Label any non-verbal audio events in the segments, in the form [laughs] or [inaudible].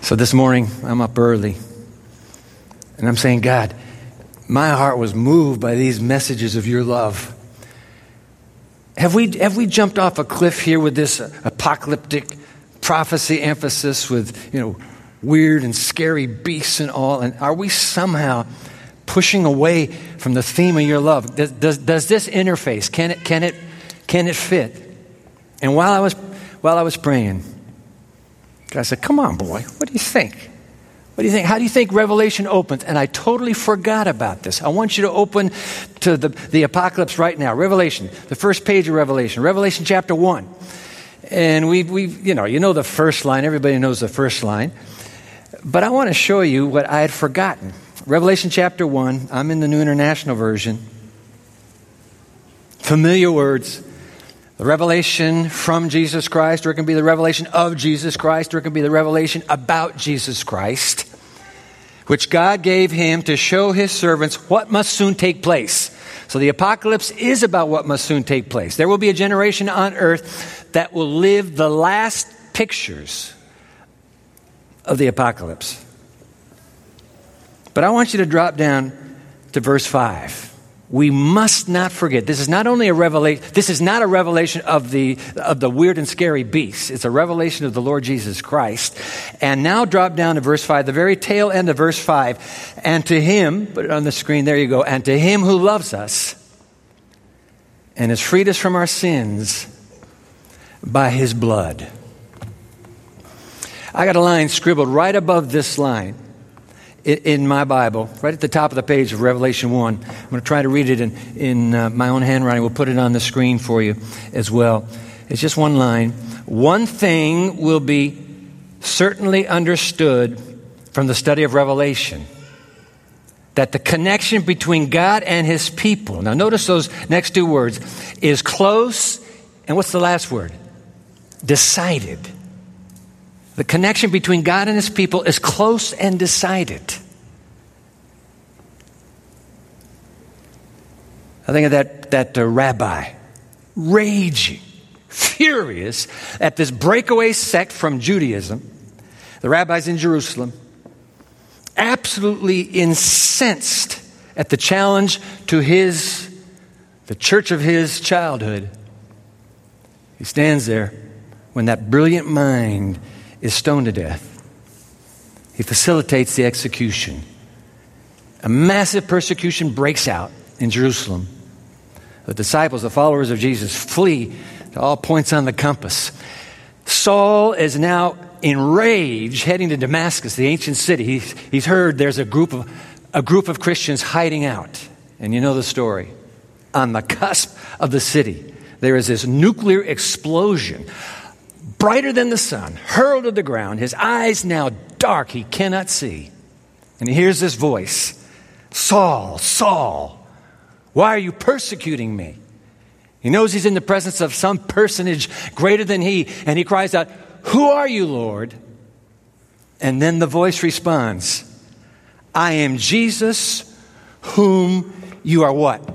So this morning, I'm up early. And I'm saying, God, my heart was moved by these messages of your love. Have we, have we jumped off a cliff here with this apocalyptic prophecy emphasis with, you know, weird and scary beasts and all? And are we somehow pushing away from the theme of your love? Does, does, does this interface, can it, can, it, can it fit? And while I was, while I was praying, I said, Come on, boy, what do you think? What do you think? How do you think Revelation opens? And I totally forgot about this. I want you to open to the, the apocalypse right now. Revelation, the first page of Revelation, Revelation chapter 1. And we, we, you know, you know the first line. Everybody knows the first line. But I want to show you what I had forgotten. Revelation chapter 1. I'm in the New International Version. Familiar words. The revelation from Jesus Christ, or it can be the revelation of Jesus Christ, or it can be the revelation about Jesus Christ, which God gave him to show his servants what must soon take place. So the apocalypse is about what must soon take place. There will be a generation on earth that will live the last pictures of the apocalypse. But I want you to drop down to verse 5 we must not forget this is not only a revelation this is not a revelation of the of the weird and scary beast it's a revelation of the lord jesus christ. And now drop down to verse 5 the very tail end of verse 5 and to him put it on the screen there you go. And to him who loves us and has freed us from our sins by his blood. I got a line scribbled right above this line in my Bible, right at the top of the page of Revelation 1. I'm going to try to read it in, in uh, my own handwriting. We'll put it on the screen for you as well. It's just one line. One thing will be certainly understood from the study of Revelation that the connection between God and his people, now notice those next two words, is close, and what's the last word? Decided. The connection between God and his people is close and decided. I think of that, that uh, rabbi raging, furious at this breakaway sect from Judaism, the rabbis in Jerusalem, absolutely incensed at the challenge to his, the church of his childhood. He stands there when that brilliant mind is stoned to death. He facilitates the execution. A massive persecution breaks out in Jerusalem. The disciples, the followers of Jesus, flee to all points on the compass. Saul is now enraged, heading to Damascus, the ancient city. He's, he's heard there's a group, of, a group of Christians hiding out. And you know the story. On the cusp of the city, there is this nuclear explosion brighter than the sun, hurled to the ground, his eyes now dark, he cannot see. And he hears this voice Saul, Saul, why are you persecuting me? He knows he's in the presence of some personage greater than he, and he cries out, Who are you, Lord? And then the voice responds, I am Jesus whom you are what?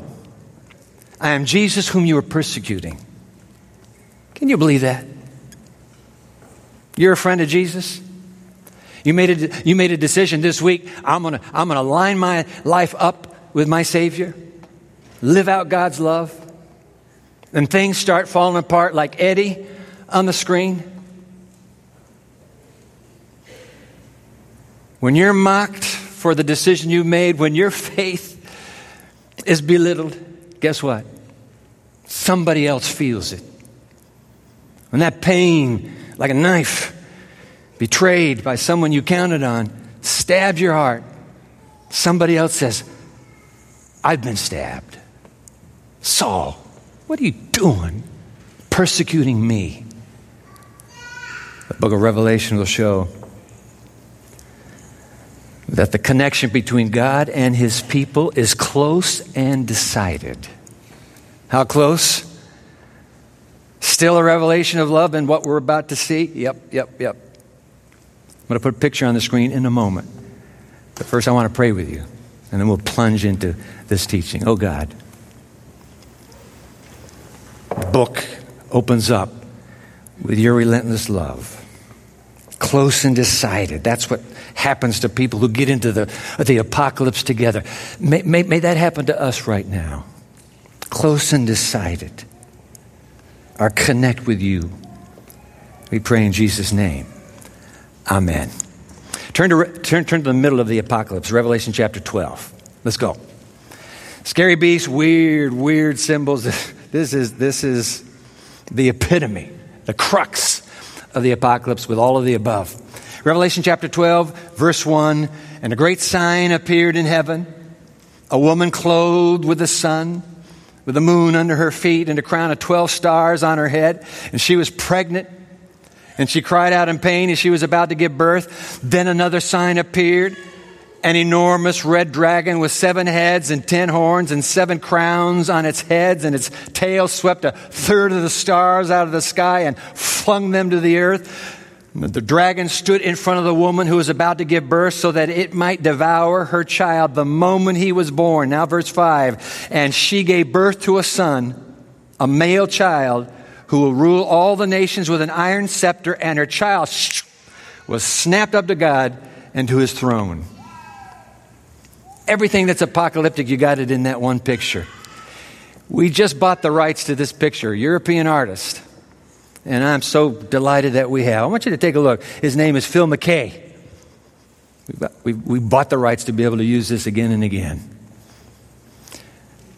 I am Jesus whom you are persecuting. Can you believe that? You're a friend of Jesus? You made a, you made a decision this week. I'm going to I'm going to line my life up with my Savior, live out God's love, and things start falling apart like Eddie on the screen. When you're mocked for the decision you made, when your faith is belittled, guess what? Somebody else feels it. When that pain like a knife, betrayed by someone you counted on, stabbed your heart. Somebody else says, I've been stabbed. Saul, what are you doing persecuting me? The book of Revelation will show that the connection between God and his people is close and decided. How close? Still a revelation of love in what we're about to see? Yep, yep, yep. I'm going to put a picture on the screen in a moment. But first, I want to pray with you, and then we'll plunge into this teaching. Oh, God. Book opens up with your relentless love, close and decided. That's what happens to people who get into the, the apocalypse together. May, may, may that happen to us right now. Close and decided. Our connect with you. We pray in Jesus' name. Amen. Turn to, turn, turn to the middle of the apocalypse, Revelation chapter 12. Let's go. Scary beasts, weird, weird symbols. [laughs] This is, this is the epitome, the crux of the apocalypse with all of the above. Revelation chapter 12, verse 1 And a great sign appeared in heaven a woman clothed with the sun, with the moon under her feet, and a crown of 12 stars on her head. And she was pregnant. And she cried out in pain as she was about to give birth. Then another sign appeared an enormous red dragon with seven heads and ten horns and seven crowns on its heads, and its tail swept a third of the stars out of the sky and flung them to the earth. The dragon stood in front of the woman who was about to give birth so that it might devour her child the moment he was born. Now, verse 5 And she gave birth to a son, a male child, who will rule all the nations with an iron scepter, and her child was snapped up to God and to his throne. Everything that's apocalyptic, you got it in that one picture. We just bought the rights to this picture, European artist. And I'm so delighted that we have. I want you to take a look. His name is Phil McKay. We, we bought the rights to be able to use this again and again.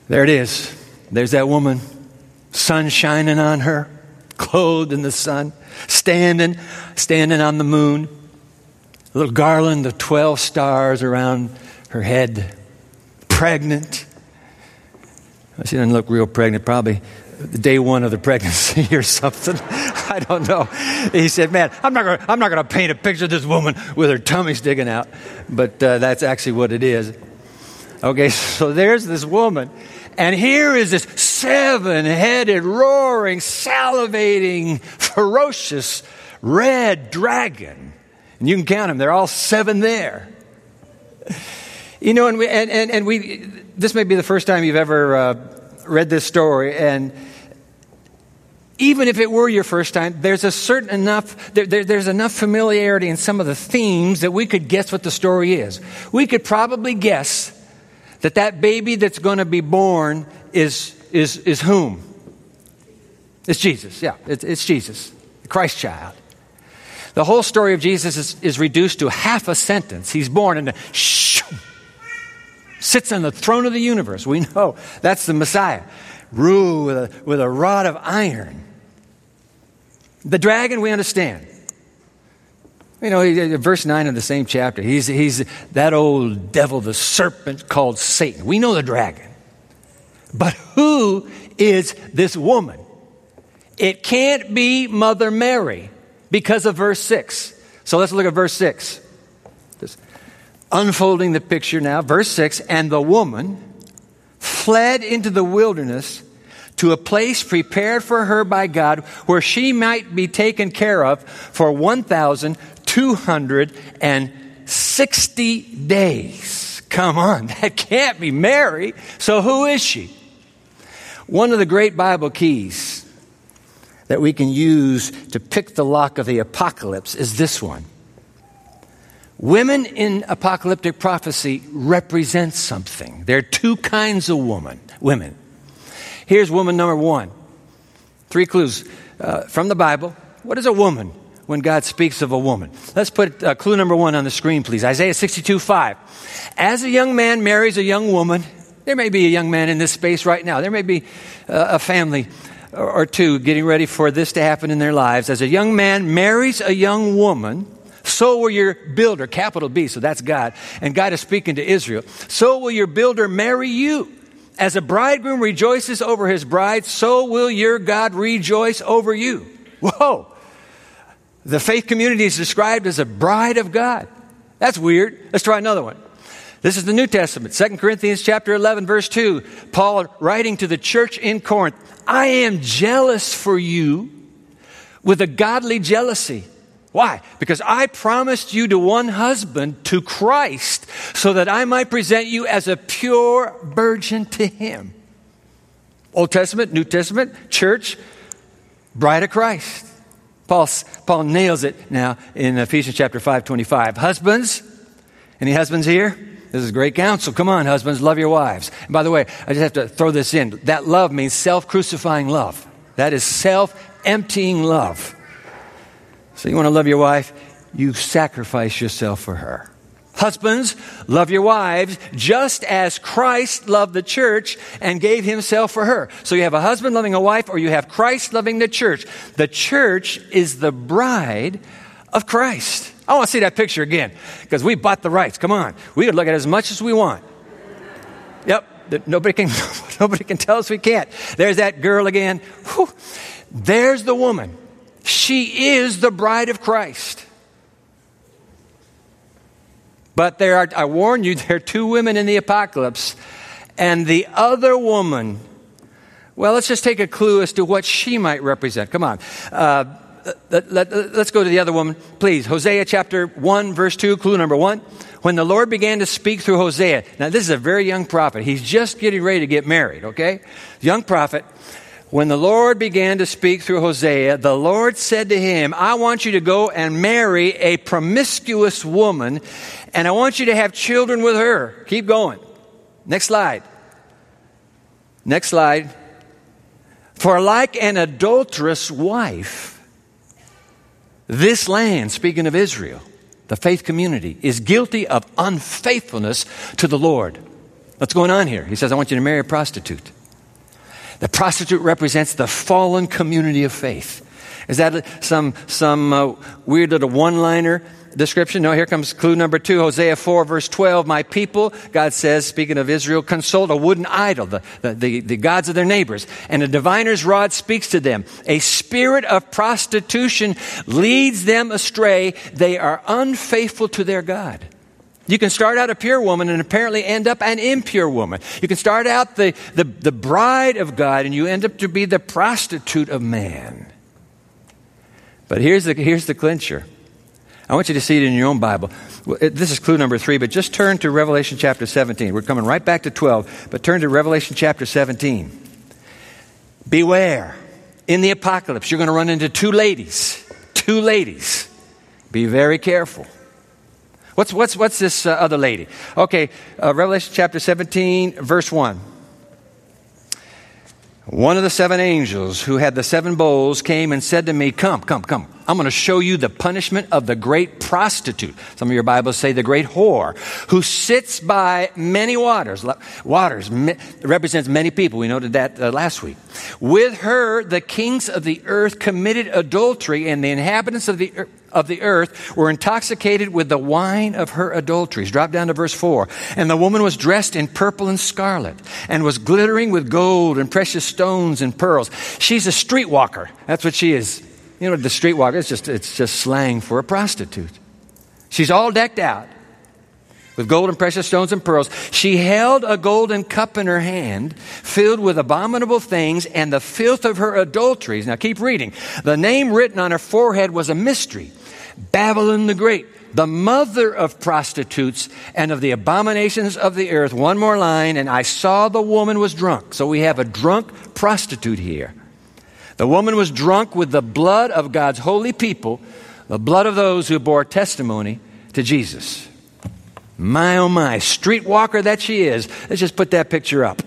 There it is. There's that woman, sun shining on her, clothed in the sun, standing, standing on the moon. A little garland of 12 stars around her head, pregnant. She doesn't look real pregnant, probably day one of the pregnancy [laughs] or something. I don't know. He said, Man, I'm not going I'm not to paint a picture of this woman with her tummy sticking out. But uh, that's actually what it is. Okay, [laughs] so there's this woman. And here is this seven headed, roaring, salivating, ferocious red dragon. And you can count them, they're all seven there. You know, and we, and, and, and we, this may be the first time you've ever uh, read this story, and even if it were your first time, there's a certain enough, there, there, there's enough familiarity in some of the themes that we could guess what the story is. We could probably guess that that baby that's going to be born is, is, is whom? It's Jesus, yeah, it's, it's Jesus, the Christ child. The whole story of Jesus is, is reduced to half a sentence. He's born, and shh, sits on the throne of the universe. We know that's the Messiah. Rule with a, with a rod of iron. The dragon, we understand. You know, verse 9 of the same chapter, he's, he's that old devil, the serpent called Satan. We know the dragon. But who is this woman? It can't be Mother Mary because of verse 6. So let's look at verse 6 unfolding the picture now, verse 6 and the woman fled into the wilderness to a place prepared for her by God where she might be taken care of for 1,260 days. Come on, [laughs] that can't be Mary. So who is she? One of the great Bible keys that we can use to pick the lock of the apocalypse is this one. Women in apocalyptic prophecy represent something. There are two kinds of woman, women. Here's woman number one. Three clues uh, from the Bible. What is a woman when God speaks of a woman? Let's put uh, clue number one on the screen, please. Isaiah 62 5. As a young man marries a young woman, there may be a young man in this space right now. There may be uh, a family or two getting ready for this to happen in their lives. As a young man marries a young woman, so will your builder, capital B, so that's God. And God is speaking to Israel. So will your builder marry you. As a bridegroom rejoices over his bride, so will your God rejoice over you. Whoa. The faith community is described as a bride of God. That's weird. Let's try another one. This is the New Testament, 2 Corinthians chapter 11 verse 2. Paul writing to the church in Corinth, I am jealous for you with a godly jealousy why? Because I promised you to one husband, to Christ, so that I might present you as a pure virgin to him. Old Testament, New Testament, church, bride of Christ. Paul, Paul nails it now in Ephesians chapter 5, 25. Husbands, any husbands here? This is great counsel. Come on, husbands, love your wives. And by the way, I just have to throw this in. That love means self crucifying love. That is self emptying love. So you want to love your wife? You sacrifice yourself for her. Husbands, love your wives just as Christ loved the church and gave himself for her. So you have a husband loving a wife or you have Christ loving the church. The church is the bride of Christ. I want to see that picture again because we bought the rights. Come on. We could look at it as much as we want. Yep. Nobody can, [laughs] nobody can tell us we can't. There's that girl again. Whew. There's the woman. She is the bride of Christ. But there are, I warn you, [laughs] there are two women in the apocalypse, and the other woman, well, let's just take a clue as to what she might represent. Come on. Uh, let, let, let's go to the other woman, please. Hosea chapter 1, verse 2, clue number 1. When the Lord began to speak through Hosea, now this is a very young prophet. He's just getting ready to get married, okay? Young prophet. When the Lord began to speak through Hosea, the Lord said to him, I want you to go and marry a promiscuous woman, and I want you to have children with her. Keep going. Next slide. Next slide. For like an adulterous wife, this land, speaking of Israel, the faith community, is guilty of unfaithfulness to the Lord. What's going on here? He says, I want you to marry a prostitute. The prostitute represents the fallen community of faith. Is that some, some uh, weird little one liner description? No, here comes clue number two Hosea 4, verse 12. My people, God says, speaking of Israel, consult a wooden idol, the, the, the, the gods of their neighbors, and a diviner's rod speaks to them. A spirit of prostitution leads them astray. They are unfaithful to their God. You can start out a pure woman and apparently end up an impure woman. You can start out the, the, the bride of God and you end up to be the prostitute of man. But here's the, here's the clincher. I want you to see it in your own Bible. This is clue number three, but just turn to Revelation chapter 17. We're coming right back to 12, but turn to Revelation chapter 17. Beware. In the apocalypse, you're going to run into two ladies. Two ladies. Be very careful. What's, what's, what's this uh, other lady? Okay, uh, Revelation chapter 17, verse 1. One of the seven angels who had the seven bowls came and said to me, Come, come, come. I'm going to show you the punishment of the great prostitute. Some of your Bibles say the great whore, who sits by many waters. Waters represents many people. We noted that uh, last week. With her, the kings of the earth committed adultery, and the inhabitants of the earth of the earth were intoxicated with the wine of her adulteries. Drop down to verse 4. And the woman was dressed in purple and scarlet and was glittering with gold and precious stones and pearls. She's a streetwalker. That's what she is. You know, the streetwalker, it's just, it's just slang for a prostitute. She's all decked out with gold and precious stones and pearls. She held a golden cup in her hand, filled with abominable things and the filth of her adulteries. Now keep reading. The name written on her forehead was a mystery Babylon the Great, the mother of prostitutes and of the abominations of the earth. One more line, and I saw the woman was drunk. So we have a drunk prostitute here. The woman was drunk with the blood of God's holy people, the blood of those who bore testimony to Jesus. My oh my, streetwalker that she is. Let's just put that picture up.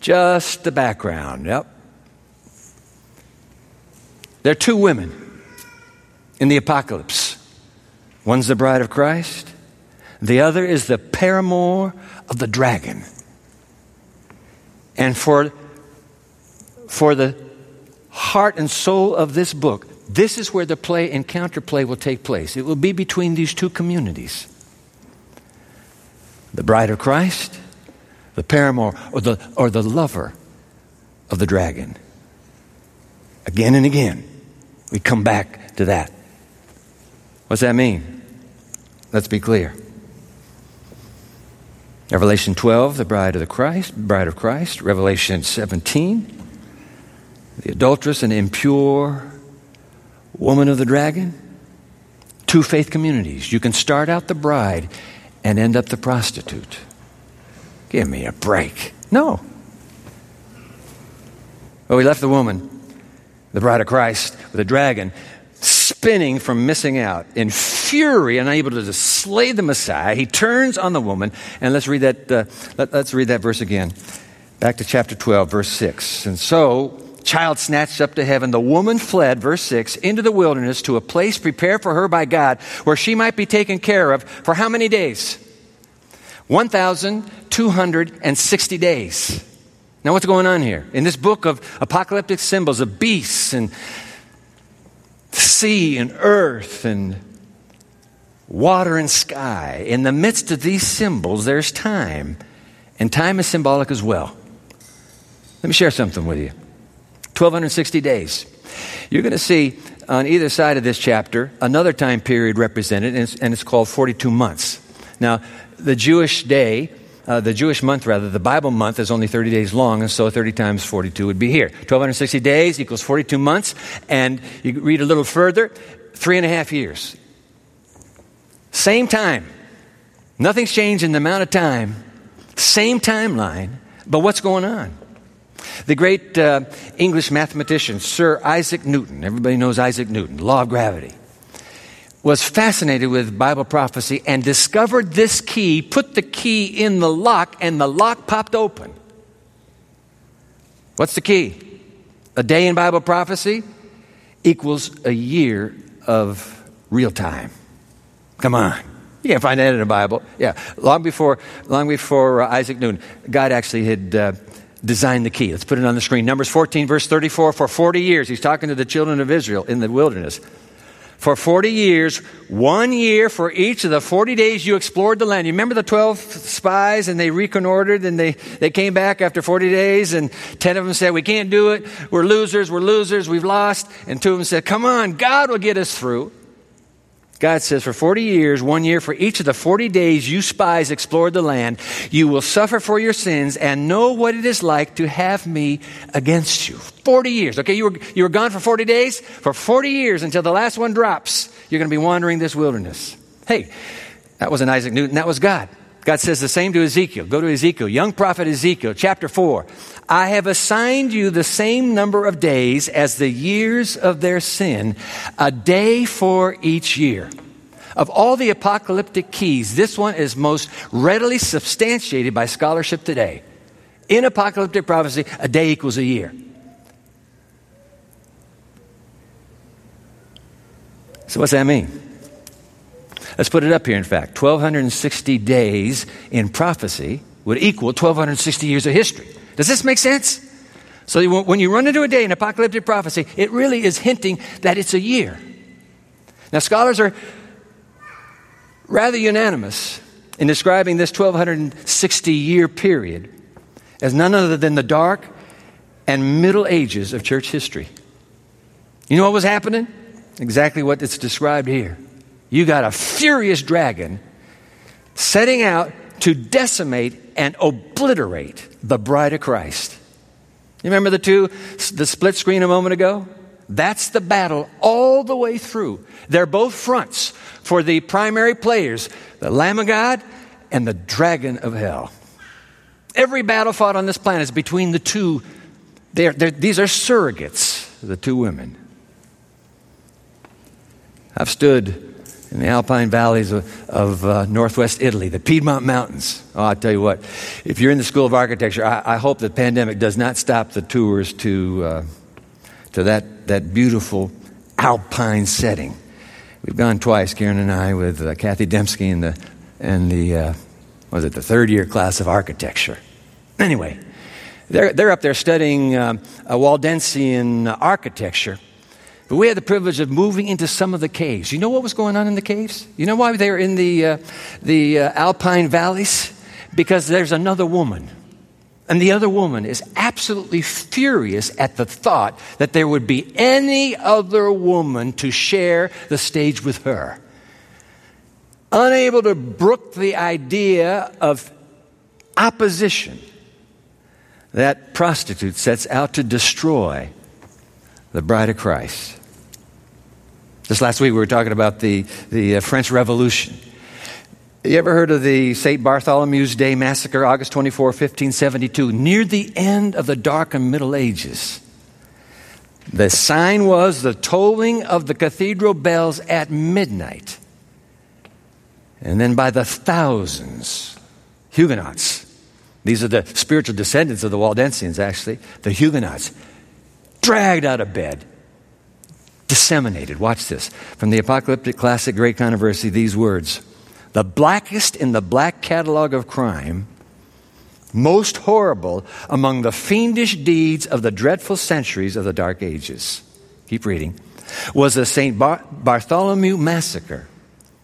Just the background. Yep. There are two women in the apocalypse. One's the bride of Christ, the other is the paramour of the dragon. And for, for the heart and soul of this book, this is where the play and counterplay will take place. It will be between these two communities the bride of Christ, the paramour, or the, or the lover of the dragon. Again and again, we come back to that. What's that mean? Let's be clear. Revelation 12, the bride of the Christ, bride of Christ. Revelation 17, the adulterous and impure woman of the dragon. Two faith communities. You can start out the bride and end up the prostitute. Give me a break. No. Well, we left the woman, the bride of Christ, with a dragon spinning from missing out. In fury, unable to slay the Messiah, he turns on the woman. And let's read that, uh, let, let's read that verse again. Back to chapter 12, verse 6. And so, child snatched up to heaven, the woman fled, verse 6, into the wilderness to a place prepared for her by God where she might be taken care of for how many days? 1,260 days. Now, what's going on here? In this book of apocalyptic symbols of beasts and sea and earth and water and sky, in the midst of these symbols, there's time. And time is symbolic as well. Let me share something with you 1,260 days. You're going to see on either side of this chapter another time period represented, and it's, and it's called 42 months. Now, the Jewish day uh, the Jewish month, rather, the Bible month is only 30 days long, and so 30 times 42 would be here. 1,260 days equals 42 months, and you read a little further, three and a half years. Same time. Nothing's changed in the amount of time. Same timeline, but what's going on? The great uh, English mathematician, Sir Isaac Newton, everybody knows Isaac Newton, law of gravity was fascinated with Bible prophecy and discovered this key, put the key in the lock, and the lock popped open. What's the key? A day in Bible prophecy equals a year of real time. Come on. You can't find that in the Bible. Yeah, long before, long before uh, Isaac Newton, God actually had uh, designed the key. Let's put it on the screen. Numbers 14, verse 34. For 40 years, he's talking to the children of Israel in the wilderness for 40 years, one year for each of the 40 days you explored the land. You remember the 12 spies and they reconnoitered and they, they came back after 40 days and 10 of them said, We can't do it. We're losers. We're losers. We've lost. And two of them said, Come on, God will get us through. God says, for 40 years, one year for each of the 40 days you spies explored the land, you will suffer for your sins and know what it is like to have me against you. 40 years. Okay, you were, you were gone for 40 days? For 40 years until the last one drops, you're going to be wandering this wilderness. Hey, that wasn't Isaac Newton, that was God. God says the same to Ezekiel. Go to Ezekiel, young prophet Ezekiel, chapter 4. I have assigned you the same number of days as the years of their sin, a day for each year. Of all the apocalyptic keys, this one is most readily substantiated by scholarship today. In apocalyptic prophecy, a day equals a year. So, what's that mean? Let's put it up here, in fact. 1,260 days in prophecy would equal 1,260 years of history. Does this make sense? So when you run into a day in apocalyptic prophecy, it really is hinting that it's a year. Now, scholars are rather unanimous in describing this 1260 year period as none other than the dark and middle ages of church history. You know what was happening? Exactly what it's described here. You got a furious dragon setting out to decimate and obliterate the bride of Christ. You remember the two, the split screen a moment ago? That's the battle all the way through. They're both fronts for the primary players the Lamb of God and the dragon of hell. Every battle fought on this planet is between the two. They're, they're, these are surrogates, the two women. I've stood in the alpine valleys of, of uh, northwest Italy, the Piedmont Mountains. Oh, I'll tell you what, if you're in the School of Architecture, I, I hope the pandemic does not stop the tours to, uh, to that, that beautiful alpine setting. We've gone twice, Karen and I, with uh, Kathy Demsky and the, and the uh, was it the third year class of architecture. Anyway, they're, they're up there studying um, Waldensian architecture. But we had the privilege of moving into some of the caves. You know what was going on in the caves? You know why they were in the, uh, the uh, alpine valleys? Because there's another woman. And the other woman is absolutely furious at the thought that there would be any other woman to share the stage with her. Unable to brook the idea of opposition, that prostitute sets out to destroy the bride of Christ. Just last week we were talking about the, the uh, French Revolution. You ever heard of the St. Bartholomew's Day massacre, August 24, 1572? Near the end of the Dark and Middle Ages, The sign was the tolling of the cathedral bells at midnight. And then by the thousands, Huguenots, these are the spiritual descendants of the Waldensians, actually, the Huguenots, dragged out of bed, disseminated. Watch this. From the apocalyptic classic Great Controversy, these words The blackest in the black catalog of crime, most horrible among the fiendish deeds of the dreadful centuries of the Dark Ages. Keep reading. Was the St. Bar- Bartholomew Massacre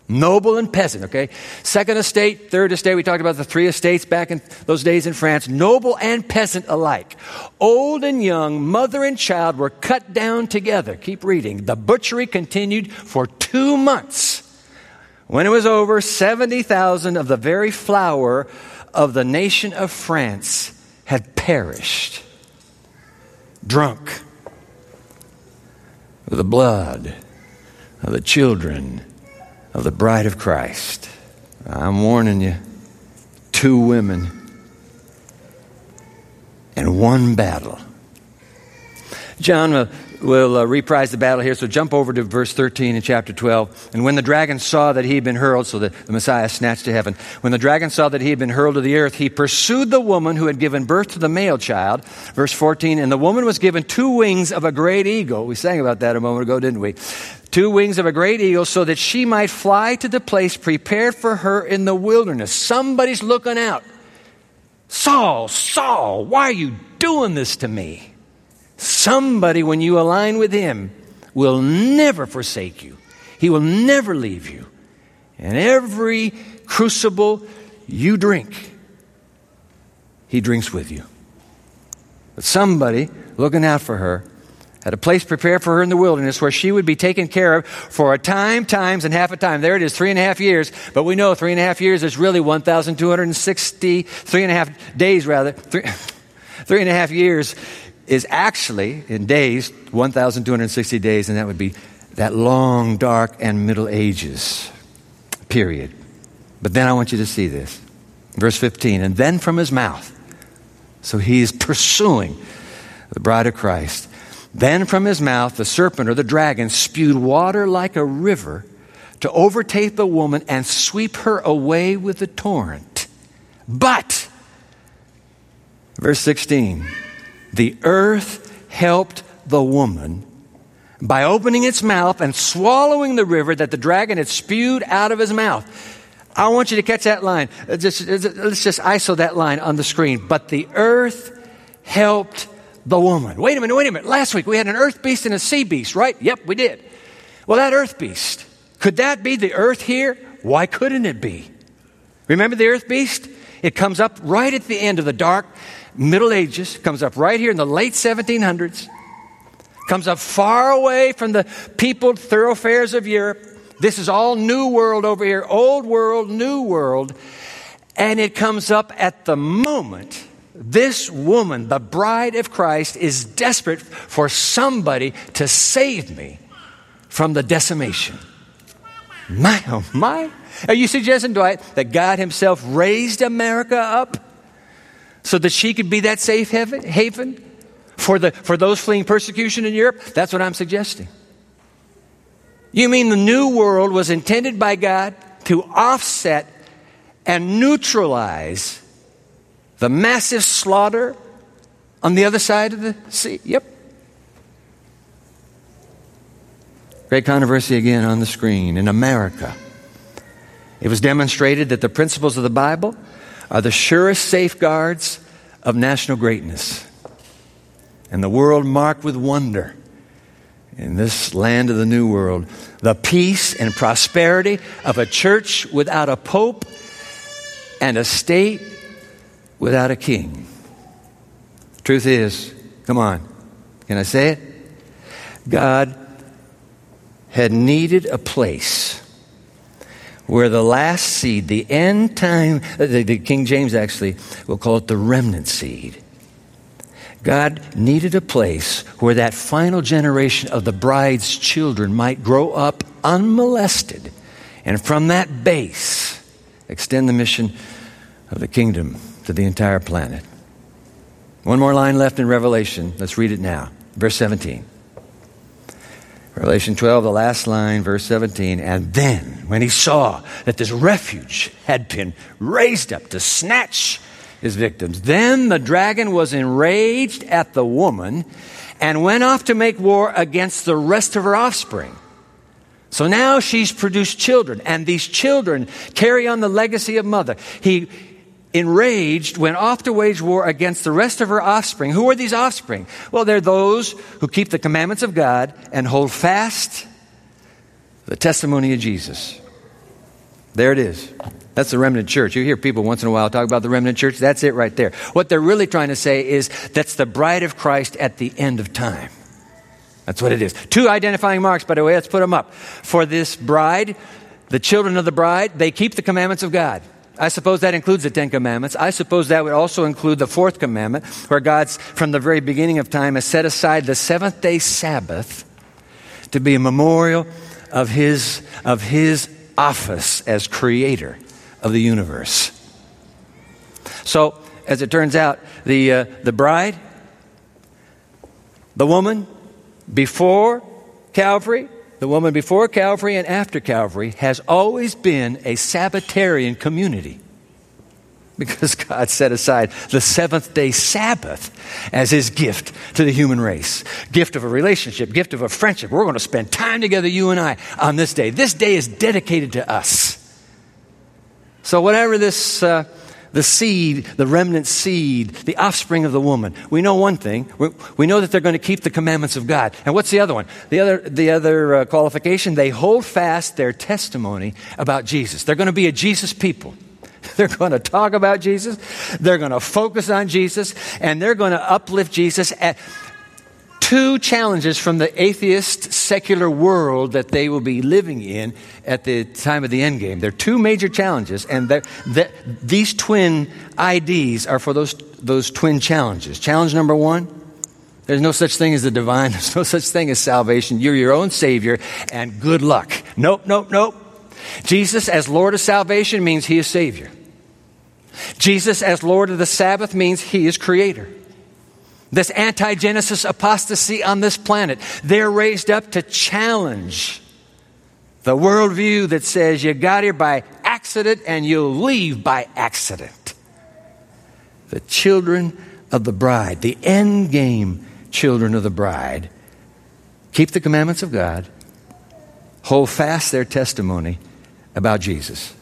Noble and peasant, okay? Second estate, third estate, we talked about the three estates back in those days in France. Noble and peasant alike. Old and young, mother and child were cut down together. Keep reading. The butchery continued for two months. When it was over, 70,000 of the very flower of the nation of France had perished. Drunk the blood of the children of the bride of Christ. I'm warning you two women and one battle. John will, will uh, reprise the battle here, so jump over to verse 13 in chapter 12. And when the dragon saw that he had been hurled, so that the Messiah snatched to heaven, when the dragon saw that he had been hurled to the earth, he pursued the woman who had given birth to the male child. Verse 14, and the woman was given two wings of a great eagle. We sang about that a moment ago, didn't we? Two wings of a great eagle, so that she might fly to the place prepared for her in the wilderness. Somebody's looking out. Saul, Saul, why are you doing this to me? Somebody, when you align with him, will never forsake you. He will never leave you. And every crucible you drink, he drinks with you. But somebody looking out for her at a place prepared for her in the wilderness where she would be taken care of for a time, times, and half a time. There it is, three and a half years. But we know three and a half years is really 1,260, three and a half days rather. Three, [laughs] three and a half years is actually, in days, 1,260 days, and that would be that long, dark, and Middle Ages period. But then I want you to see this. Verse 15, and then from his mouth. So he is pursuing the bride of Christ. Then from his mouth, the serpent or the dragon spewed water like a river to overtake the woman and sweep her away with the torrent. But, verse 16, the earth helped the woman by opening its mouth and swallowing the river that the dragon had spewed out of his mouth. I want you to catch that line. Uh, let's uh, just, let's just ISO that line on the screen. But the earth helped the woman. Wait a minute, wait a minute. Last week we had an earth beast and a sea beast, right? Yep, we did. Well, that earth beast, could that be the earth here? Why couldn't it be? Remember the earth beast? It comes up right at the end of the dark Middle Ages, comes up right here in the late 1700s, comes up far away from the peopled thoroughfares of Europe. This is all new world over here, old world, new world. And it comes up at the moment this woman, the bride of Christ, is desperate for somebody to save me from the decimation. My, oh my. Are you suggesting, Dwight, that God Himself raised America up so that she could be that safe haven for, the, for those fleeing persecution in Europe? That's what I'm suggesting. You mean the new world was intended by God to offset and neutralize the massive slaughter on the other side of the sea. Yep. Great controversy again on the screen in America. It was demonstrated that the principles of the Bible are the surest safeguards of national greatness. And the world marked with wonder in this land of the New World the peace and prosperity of a church without a pope and a state without a king. Truth is, come on, can I say it? God had needed a place where the last seed, the end time, uh, the, the King James actually will call it the remnant seed. God needed a place where that final generation of the bride's children might grow up unmolested and from that base extend the mission of the kingdom to the entire planet. One more line left in Revelation. Let's read it now. Verse 17. Revelation 12, the last line, verse 17. And then, when he saw that this refuge had been raised up to snatch his victims, then the dragon was enraged at the woman and went off to make war against the rest of her offspring. So now she's produced children, and these children carry on the legacy of mother. He, enraged, went off to wage war against the rest of her offspring. Who are these offspring? Well, they're those who keep the commandments of God and hold fast the testimony of Jesus. There it is. That's the remnant church. You hear people once in a while talk about the remnant church. That's it right there. What they're really trying to say is that's the bride of Christ at the end of time. That's what it is. Two identifying marks, by the way. Let's put them up. For this bride, the children of the bride, they keep the commandments of God. I suppose that includes the Ten Commandments. I suppose that would also include the fourth commandment, where God's, from the very beginning of time, has set aside the seventh day Sabbath to be a memorial of his, of his office as creator of the universe. So, as it turns out, the, uh, the bride, the woman, before Calvary, the woman before Calvary and after Calvary has always been a Sabbatarian community because [laughs] God set aside the seventh day Sabbath as his gift to the human race. Gift of a relationship, gift of a friendship. We're going to spend time together, you and I, on this day. This day is dedicated to us. So, whatever this. Uh, the seed, the remnant seed, the offspring of the woman. We know one thing. We, we know that they're going to keep the commandments of God. And what's the other one? The other, the other uh, qualification, they hold fast their testimony about Jesus. They're going to be a Jesus people. [laughs] They're going to talk about Jesus. They're going to focus on Jesus. And they're going to uplift Jesus at, two challenges from the atheist secular world that they will be living in at the time of the end game. There are two major challenges, and these twin IDs are for those, those twin challenges. Challenge number one there's no such thing as the divine, [laughs] there's no such thing as salvation. You're your own Savior, and good luck. Nope, nope, nope. Jesus as Lord of salvation means He is Savior. Jesus as Lord of the Sabbath means He is Creator this anti Genesis apostasy on this planet. They're raised up to challenge the worldview that says you got here by accident and you'll leave by accident. The children of the bride, the end game children of the bride, keep the commandments of God, hold fast their testimony about Jesus.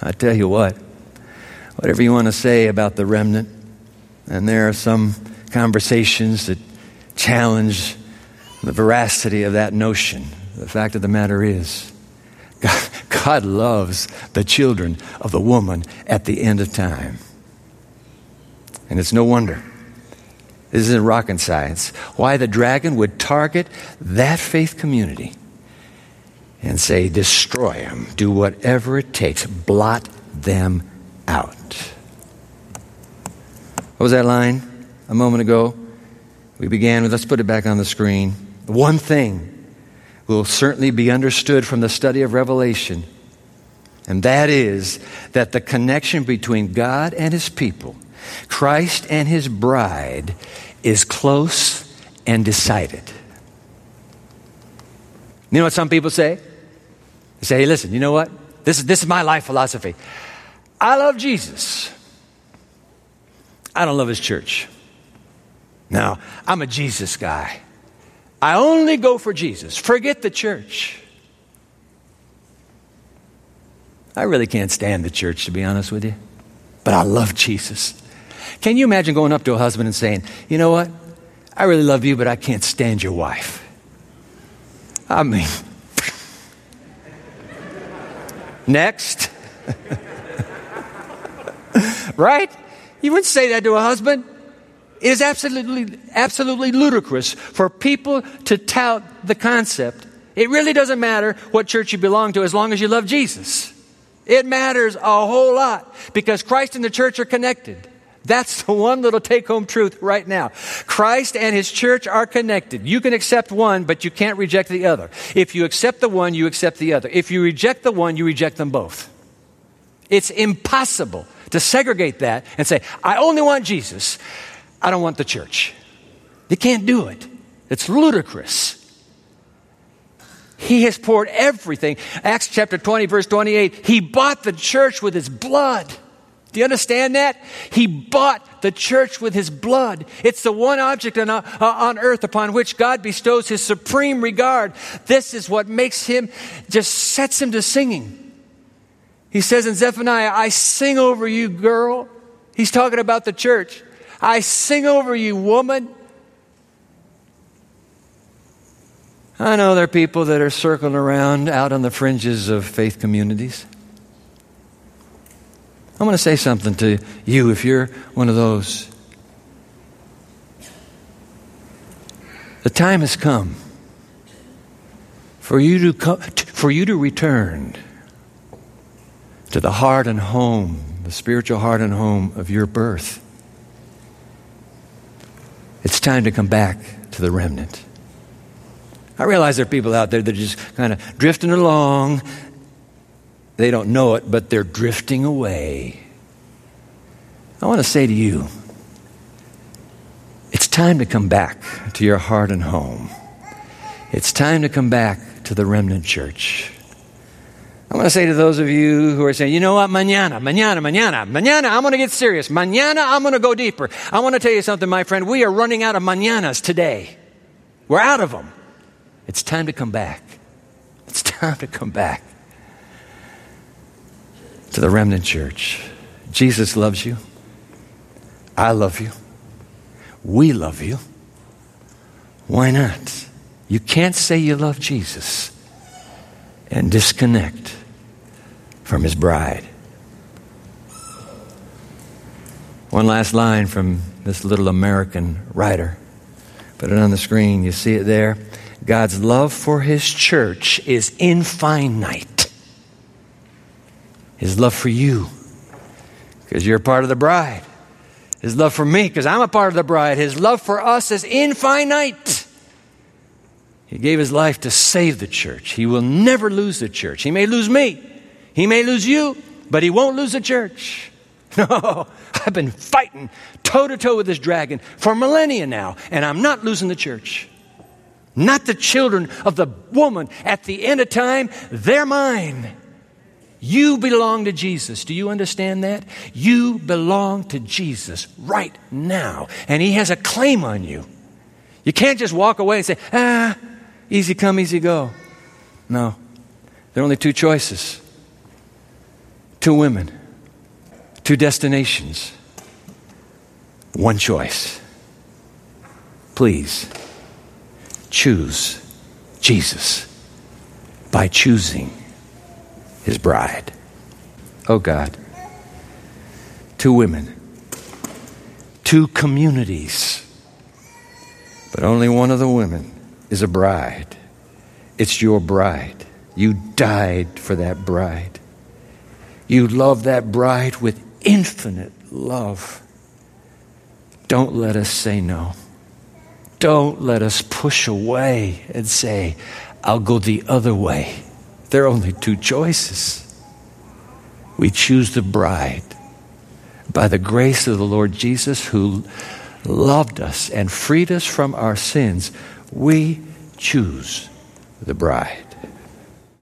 I tell you what, whatever you want to say about the remnant, and there are some conversations that challenge the veracity of that notion. The fact of the matter is, God, God loves the children of the woman at the end of time. And it's no wonder. This isn't rocket science. Why the dragon would target that faith community and say, destroy them, do whatever it takes, blot them out. What was that line a moment ago? We began with, let's put it back on the screen. One thing will certainly be understood from the study of Revelation, and that is that the connection between God and His people, Christ and His bride, is close and decided. You know what some people say? They say, hey, listen, you know what? This is, this is my life philosophy. I love Jesus. I don't love his church. Now, I'm a Jesus guy. I only go for Jesus. Forget the church. I really can't stand the church, to be honest with you. But I love Jesus. Can you imagine going up to a husband and saying, You know what? I really love you, but I can't stand your wife? I mean, [laughs] next. [laughs] right? You wouldn't say that to a husband. It is absolutely, absolutely ludicrous for people to tout the concept. It really doesn't matter what church you belong to as long as you love Jesus. It matters a whole lot because Christ and the church are connected. That's the one little take home truth right now. Christ and his church are connected. You can accept one, but you can't reject the other. If you accept the one, you accept the other. If you reject the one, you reject them both. It's impossible to segregate that and say, I only want Jesus, I don't want the church. You can't do it. It's ludicrous. He has poured everything. Acts chapter 20, verse 28. He bought the church with his blood. Do you understand that? He bought the church with his blood. It's the one object on, uh, on earth upon which God bestows his supreme regard. This is what makes him, just sets him to singing. He says in Zephaniah, I sing over you, girl. He's talking about the church. I sing over you, woman. I know there are people that are circling around out on the fringes of faith communities. I want to say something to you if you're one of those. The time has come for you to, come, for you to return to the heart and home, the spiritual heart and home of your birth. It's time to come back to the remnant. I realize there are people out there that are just kind of drifting along. They don't know it, but they're drifting away. I want to say to you, it's time to come back to your heart and home. It's time to come back to the remnant church. I want to say to those of you who are saying, you know what, mañana, mañana, mañana, mañana, I'm going to get serious. Mañana, I'm going to go deeper. I want to tell you something, my friend. We are running out of mañanas today. We're out of them. It's time to come back. It's time to come back to the remnant church. Jesus loves you. I love you. We love you. Why not? You can't say you love Jesus and disconnect from his bride. One last line from this little American writer. Put it on the screen. You see it there. God's love for his church is infinite. His love for you, because you're part of the bride. His love for me, because I'm a part of the bride. His love for us is infinite. He gave his life to save the church. He will never lose the church. He may lose me, he may lose you, but he won't lose the church. [laughs] No, I've been fighting toe to toe with this dragon for millennia now, and I'm not losing the church. Not the children of the woman at the end of time, they're mine. You belong to Jesus. Do you understand that? You belong to Jesus right now, and He has a claim on you. You can't just walk away and say, ah, easy come, easy go. No. There are only two choices two women, two destinations, one choice. Please choose Jesus by choosing his bride. Oh God. Two women, two communities, but only one of the women is a bride. It's your bride. You died for that bride. You love that bride with infinite love. Don't let us say no. Don't let us push away and say, I'll go the other way. There are only two choices. We choose the bride by the grace of the Lord Jesus who loved us and freed us from our sins. We choose the bride.